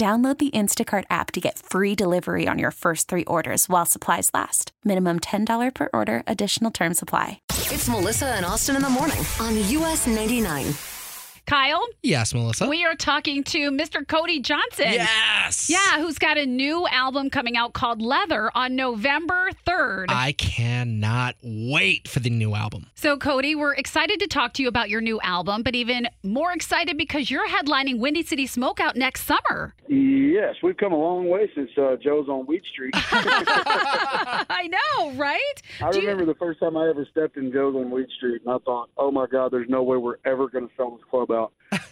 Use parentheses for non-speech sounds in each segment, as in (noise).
Download the Instacart app to get free delivery on your first three orders while supplies last. Minimum $10 per order, additional term supply. It's Melissa and Austin in the morning on US 99. Kyle, Yes, Melissa. we are talking to Mr. Cody Johnson. yes. Yeah, who's got a new album coming out called Leather on November 3rd. I cannot wait for the new album. so, Cody, we're excited to talk to you about your new album, but even more excited because you're headlining Windy City Smokeout next summer. Yes, we've come a long way since uh, Joe's on Weed Street. (laughs) (laughs) I know, right? I Do you- remember the first time I ever stepped in Joe's on Weed Street, and I thought, "Oh my God, there's no way we're ever going to sell this club out."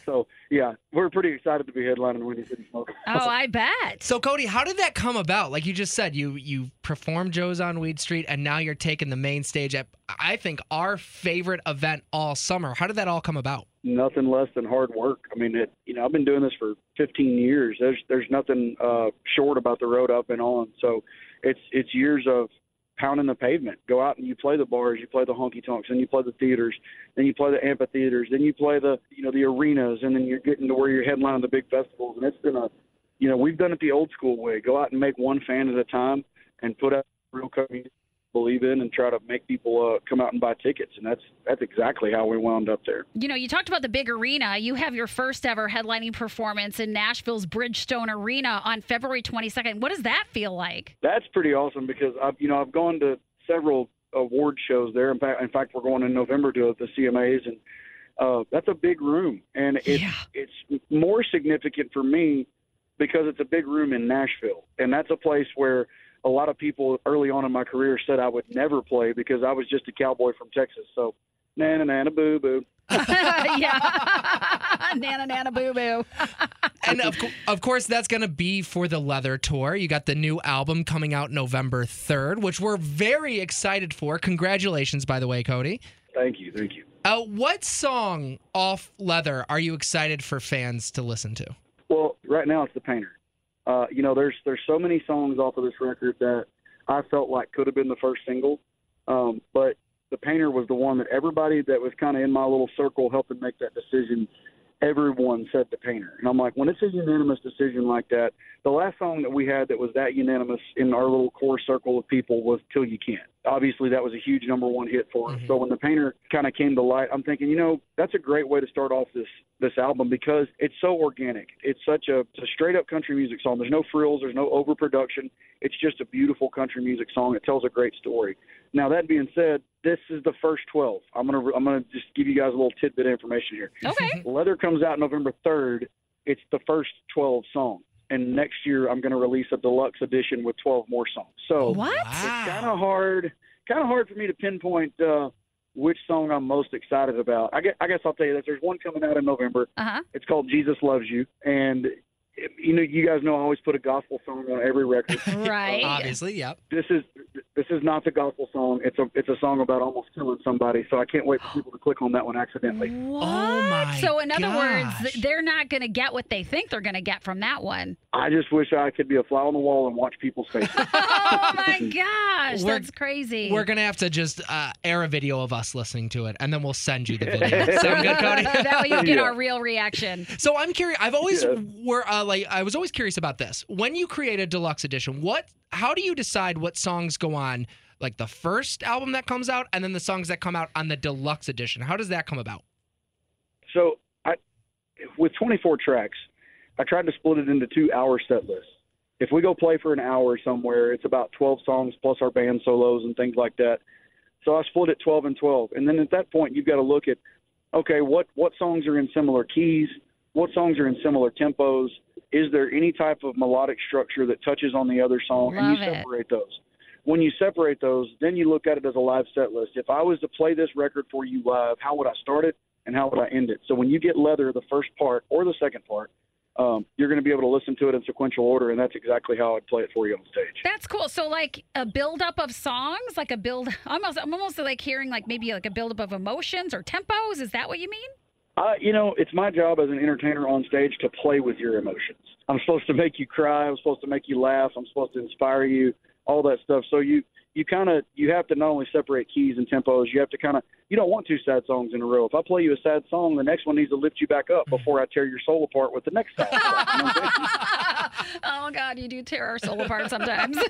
So yeah, we're pretty excited to be headlining Windy City Smoke. (laughs) Oh, I bet. So, Cody, how did that come about? Like you just said, you you performed Joe's on Weed Street, and now you're taking the main stage at I think our favorite event all summer. How did that all come about? Nothing less than hard work. I mean, it, you know, I've been doing this for 15 years. There's there's nothing uh, short about the road I've been on. So it's it's years of pounding the pavement. Go out and you play the bars, you play the honky tonks, then you play the theaters, then you play the amphitheaters, then you play the you know the arenas, and then you're getting to where you're headlining the big festivals. And it's been a, you know, we've done it the old school way. Go out and make one fan at a time, and put out real community believe in, and try to make people uh, come out and buy tickets. And that's that's exactly how we wound up there. You know, you talked about the big arena. You have your first ever headlining performance in Nashville's Bridgestone Arena on February 22nd. What does that feel like? That's pretty awesome because I've you know I've gone to several award shows there. In fact, in fact, we're going in November to the CMAs, and uh, that's a big room, and it's Yeah. it's more significant for me because it's a big room in Nashville, and that's a place where a lot of people early on in my career said I would never play because I was just a cowboy from Texas. So, na na na boo boo. yeah. nana, nana, boo, (laughs) (laughs) (laughs) boo. And of, co- of course, that's going to be for the Leather Tour. You got the new album coming out November 3rd, which we're very excited for. Congratulations, by the way, Cody. Thank you, thank you. Uh, what song off Leather are you excited for fans to listen to? Well, right now it's the painter. Uh, you know, there's there's so many songs off of this record that I felt like could have been the first single, um, but the painter was the one that everybody that was kind of in my little circle helping make that decision. Everyone said the painter, and I'm like, when it's a unanimous decision like that, the last song that we had that was that unanimous in our little core circle of people was "Till You Can't." Obviously, that was a huge number one hit for us. Mm-hmm. So when the painter kind of came to light, I'm thinking, you know, that's a great way to start off this this album because it's so organic. It's such a, it's a straight up country music song. There's no frills, there's no overproduction. It's just a beautiful country music song. It tells a great story. Now that being said, this is the first 12. I'm gonna I'm gonna just give you guys a little tidbit of information here. Okay. Leather comes out November 3rd. It's the first 12 songs. And next year, I'm going to release a deluxe edition with 12 more songs. So What? it's kind of hard, kind of hard for me to pinpoint uh, which song I'm most excited about. I guess, I guess I'll tell you this: there's one coming out in November. Uh huh. It's called Jesus Loves You, and you know, you guys know I always put a gospel song on every record. (laughs) Right. Obviously, yep. this is this is not the gospel song. It's a it's a song about almost killing somebody. So I can't wait for people to click on that one accidentally. What? Oh my so, in other words, gosh. th- they're not going to get what they think they're going to get from that one. I just wish I could be a fly on the wall and watch people's faces. (laughs) Oh my (laughs) gosh, that's crazy. We're gonna have to just uh, air a video of us listening to it, and then we'll send you the video. (laughs) Sound good, Cody? (laughs) that way you get Yeah. our real reaction. So I'm curious. I've always Yeah. were uh, like I was always curious about this. When you create a deluxe edition, what? How do you decide what songs go on like the first album that comes out, and then the songs that come out on the deluxe edition? How does that come about? so I with 24 tracks, I tried to split it into two hour set lists. If we go play for an hour somewhere, it's about 12 songs plus our band solos and things like that. So I split it 12 and 12. And then at that point, you've got to look at, okay, what, what songs are in similar keys? What songs are in similar tempos? Is there any type of melodic structure that touches on the other song? and Love you it. separate those. When you separate those, then you look at it as a live set list. If I was to play this record for you live, how would I start it and how would I end it? So when you get Leather, the first part or the second part, um, you're going to be able to listen to it in sequential order, and that's exactly how I'd play it for you on stage. That's cool. So like a buildup of songs, like a build. (laughs) Almost, I'm almost like hearing like maybe like a buildup of emotions or tempos. Is that what you mean? Uh, you know, it's my job as an entertainer on stage to play with your emotions. I'm supposed to make you cry. I'm supposed to make you laugh. I'm supposed to inspire you. All that stuff. So you you kind of you have to not only separate keys and tempos. You have to kind of you don't want two sad songs in a row. If I play you a sad song, the next one needs to lift you back up mm-hmm. before I tear your soul apart with the next sad song. (laughs) You know what I'm saying? oh God, you do tear our soul apart sometimes. (laughs)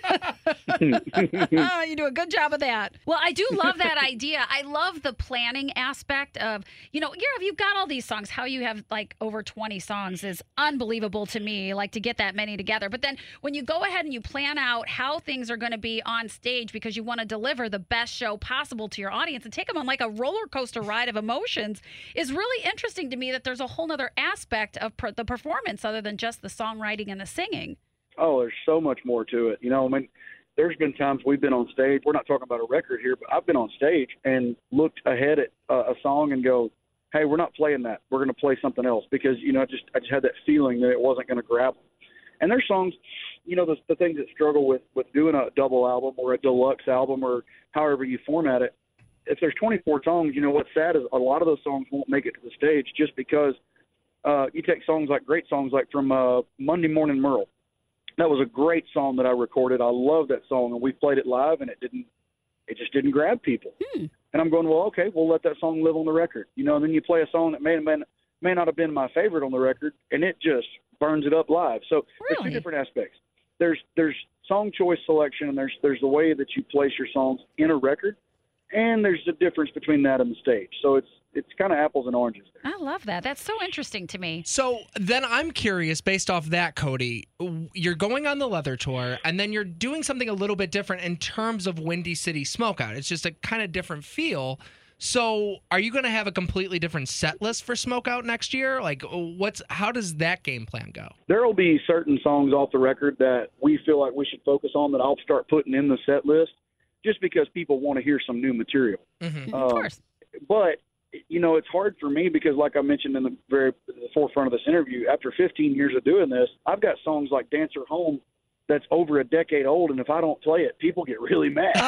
oh, you do a good job of that. Well, I do love that idea. I love the planning aspect of, you know, yeah, you've got all these songs. How you have like over 20 songs is unbelievable to me, like to get that many together. But then when you go ahead and you plan out how things are going to be on stage because you want to deliver the best show possible to your audience and take them on like a roller coaster ride of emotions is really interesting to me that there's a whole nother aspect of per- the performance other than just the songwriting and the singing. Oh, there's so much more to it. You know, I mean, there's been times we've been on stage. We're not talking about a record here, but I've been on stage and looked ahead at uh, a song and go, "Hey, we're not playing that. We're going to play something else." Because you know, I just I just had that feeling that it wasn't going to grab them. And there's songs, you know, the, the things that struggle with with doing a double album or a deluxe album or however you format it. If there's 24 songs, you know what's sad is a lot of those songs won't make it to the stage just because uh, you take songs like great songs like from uh, Monday Morning Merle. That was a great song that I recorded. I love that song, and we played it live, and it didn't. It just didn't grab people. And I'm going, well, okay, we'll let that song live on the record. You know, and then you play a song that may may, may not have been my favorite on the record, and it just burns it up live. So there's two different aspects. There's there's song choice selection, and there's there's the way that you place your songs in a record, and there's a difference between that and the stage. So it's it's kind of apples and oranges. There. I love that. That's so interesting to me. So then I'm curious, based off that, Cody, you're going on the leather tour, and then you're doing something a little bit different in terms of Windy City Smokeout. It's just a kind of different feel. So are you going to have a completely different set list for Smokeout next year? Like, what's how does that game plan go? there will be certain songs off the record that we feel like we should focus on that I'll start putting in the set list just because people want to hear some new material. Mhm. of Um, course. But you know, it's hard for me because, like I mentioned in the very the forefront of this interview, after 15 years of doing this, I've got songs like "Dance Her Home" that's over a decade old, and if I don't play it, people get really mad. (laughs)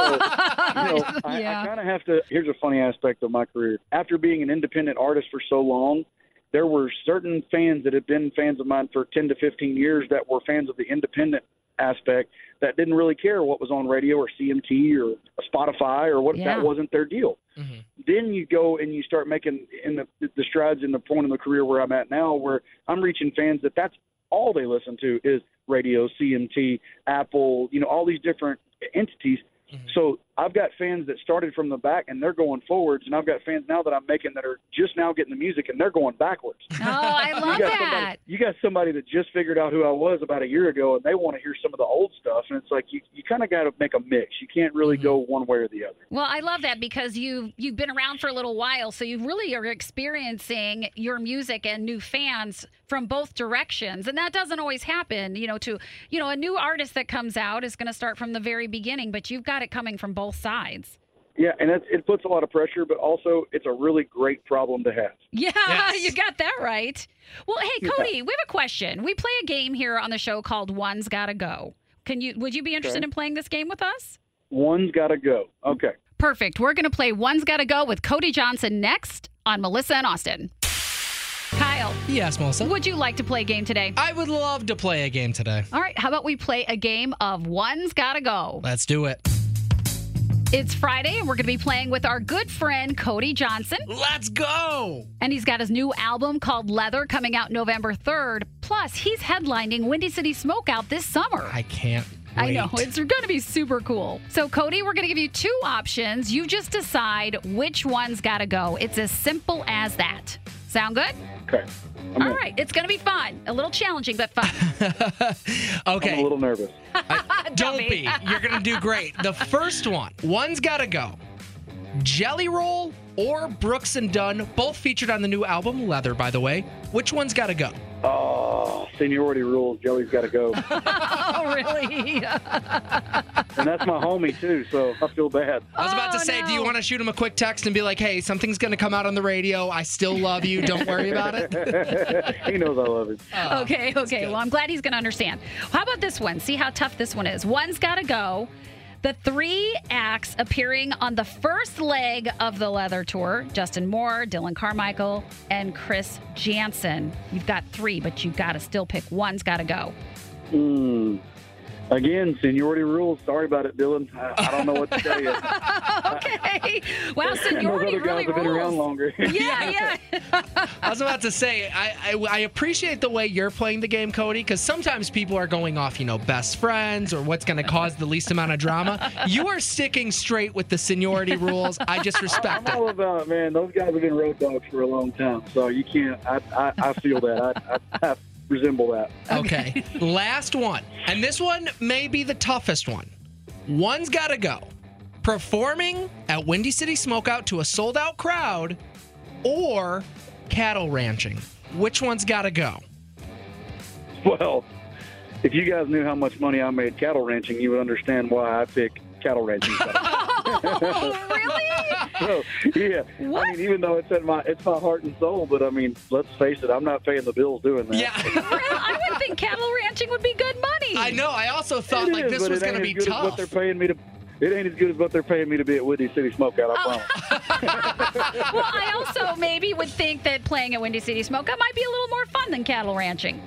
So, you know, (laughs) I, Yeah. I kind of have to. Here's a funny aspect of my career. After being an independent artist for so long, there were certain fans that had been fans of mine for 10 to 15 years that were fans of the independent aspect that didn't really care what was on radio or CMT or Spotify or what Yeah. that wasn't their deal. Mhm. Then you go and you start making in the the strides in the point in the career where I'm at now, where I'm reaching fans that that's all they listen to is radio, CMT, Apple, you know, all these different entities. So I've got fans that started from the back and they're going forwards, and I've got fans now that I'm making that are just now getting the music and they're going backwards. Oh, I love you got that. somebody you got somebody that just figured out who I was about a year ago and they want to hear some of the old stuff and it's like you you kind of got to make a mix. You can't really mm-hmm. go one way or the other. Well, I love that because you you've been around for a little while, so you really are experiencing your music and new fans from both directions, and that doesn't always happen. You know, to you know, a new artist that comes out is going to start from the very beginning, but you've got it coming from both sides. Yeah, and it's, it puts a lot of pressure, but also it's a really great problem to have. Yeah, (laughs) Yes. you got that right. Well, hey Cody, we have a question. We play a game here on the show called One's Gotta Go. Can you? Would you be interested Okay. in playing this game with us? One's got to go. Okay. Perfect. We're going to play One's Gotta Go with Cody Johnson next on Melissa and Austin. Kyle, Yes, Melissa. would you like to play a game today? I would love to play a game today. All right, how about we play a game of One's Gotta Go? Let's do it. It's Friday, and we're going to be playing with our good friend Cody Johnson. Let's go. And he's got his new album called Leather coming out November 3rd. Plus, he's headlining Windy City Smokeout this summer. I can't. I know. It's going to be super cool. So, Cody, we're going to give you two options. You just decide which one's got to go. It's as simple as that. Sound good? Okay. I'm All in. right. It's going to be fun. A little challenging, but fun. (laughs) Okay. I'm a little nervous. (laughs) don't be. You're gonna do great. The first one, one's gotta go. Jelly Roll or Brooks and Dunn, both featured on the new album Leather, by the way. Which one's gotta go? Oh, seniority rules. Jelly's got to go. (laughs) oh, really? (laughs) and that's my homie, too, so I feel bad. I was about to Oh, say, do you want to shoot him a quick text and be like, hey, something's gonna come out on the radio. I still love you. Don't worry about it. (laughs) he knows I love him. Oh, okay, okay. Well, I'm glad he's going to understand. How about this one? See how tough this one is. One's got to go. The three acts appearing on the first leg of the Leather Tour Justin Moore, Dillon Carmichael, and Chris Janson. You've got three, but you've got to still pick. One's got to go. Hmm. Again, seniority rules. Sorry about it, Dillon. I, I don't know what to tell you. (laughs) okay. Wow, Those seniority other guys really have been around longer. (laughs) Yeah, yeah. I was about to say, I, I, I appreciate the way you're playing the game, Cody, because sometimes people are going off, you know, best friends or what's going to cause the least amount of drama. You are sticking straight with the seniority rules. I just (laughs) respect I'm it. all about it, man. Those guys have been road dogs for a long time, so you can't. I, I, I feel that. I, I, I resemble that. Okay. (laughs) Last one. And this one may be the toughest one. One's got to go. Performing at Windy City Smokeout to a sold out crowd or cattle ranching. Which one's got to go? Well, if you guys knew how much money I made cattle ranching, you would understand why I pick cattle ranching. (laughs) Oh, really? (laughs) so, yeah, What? I mean, even though it's in my it's my heart and soul, but I mean, let's face it, I'm not paying the bills doing that. Yeah. Really? I would think cattle ranching would be good money. I know. I also thought It like is, this but was going to be as good as what they're paying me to. It ain't as good as what they're paying me to be at Windy City Smokeout. I oh. promise. (laughs) Well, I also maybe would think that playing at Windy City Smokeout might be a little more fun than cattle ranching.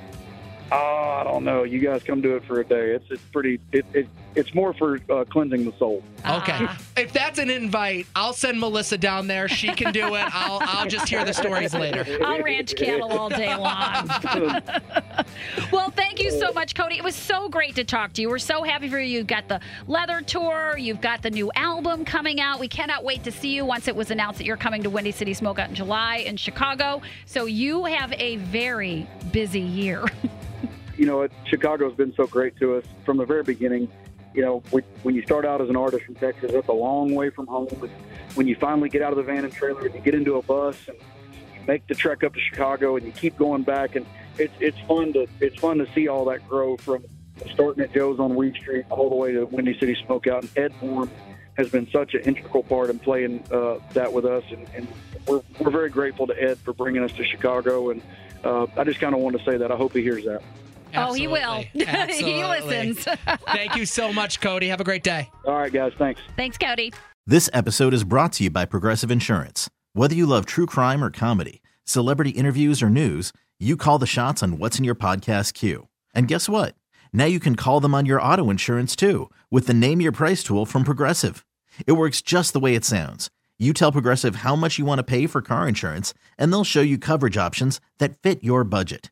Oh, I don't know. You guys come do it for a day. It's it's pretty. It, it it's more for uh, cleansing the soul. Okay. Ah. If that's an invite, I'll send Melissa down there. She can do it. I'll I'll just hear the stories later. I'll ranch cattle all day long. (laughs) well, thank you so much, Cody. It was so great to talk to you. We're so happy for you. You've got the leather tour, you've got the new album coming out. We cannot wait to see you once it was announced that you're coming to Windy City Smokeout in July in Chicago. So you have a very busy year. (laughs) you know, it, Chicago's been so great to us from the very beginning. You know, when, when you start out as an artist from Texas, that's a long way from home. But when you finally get out of the van and trailer and you get into a bus and you make the trek up to Chicago and you keep going back, and it's it's fun to it's fun to see all that grow from starting at Joe's on Weed Street all the way to Windy City Smokeout. And Ed Warm has been such an integral part in playing uh, that with us, and, and we're we're very grateful to Ed for bringing us to Chicago. And uh, I just kind of want to say that I hope he hears that. Oh, he will. (laughs) He listens. (laughs) Thank you so much, Cody. Have a great day. All right, guys. Thanks. Thanks, Cody. This episode is brought to you by Progressive Insurance. Whether you love true crime or comedy, celebrity interviews or news, you call the shots on what's in your podcast queue. And guess what? Now you can call them on your auto insurance too with the Name Your Price tool from Progressive. It works just the way it sounds. You tell Progressive how much you want to pay for car insurance, and they'll show you coverage options that fit your budget.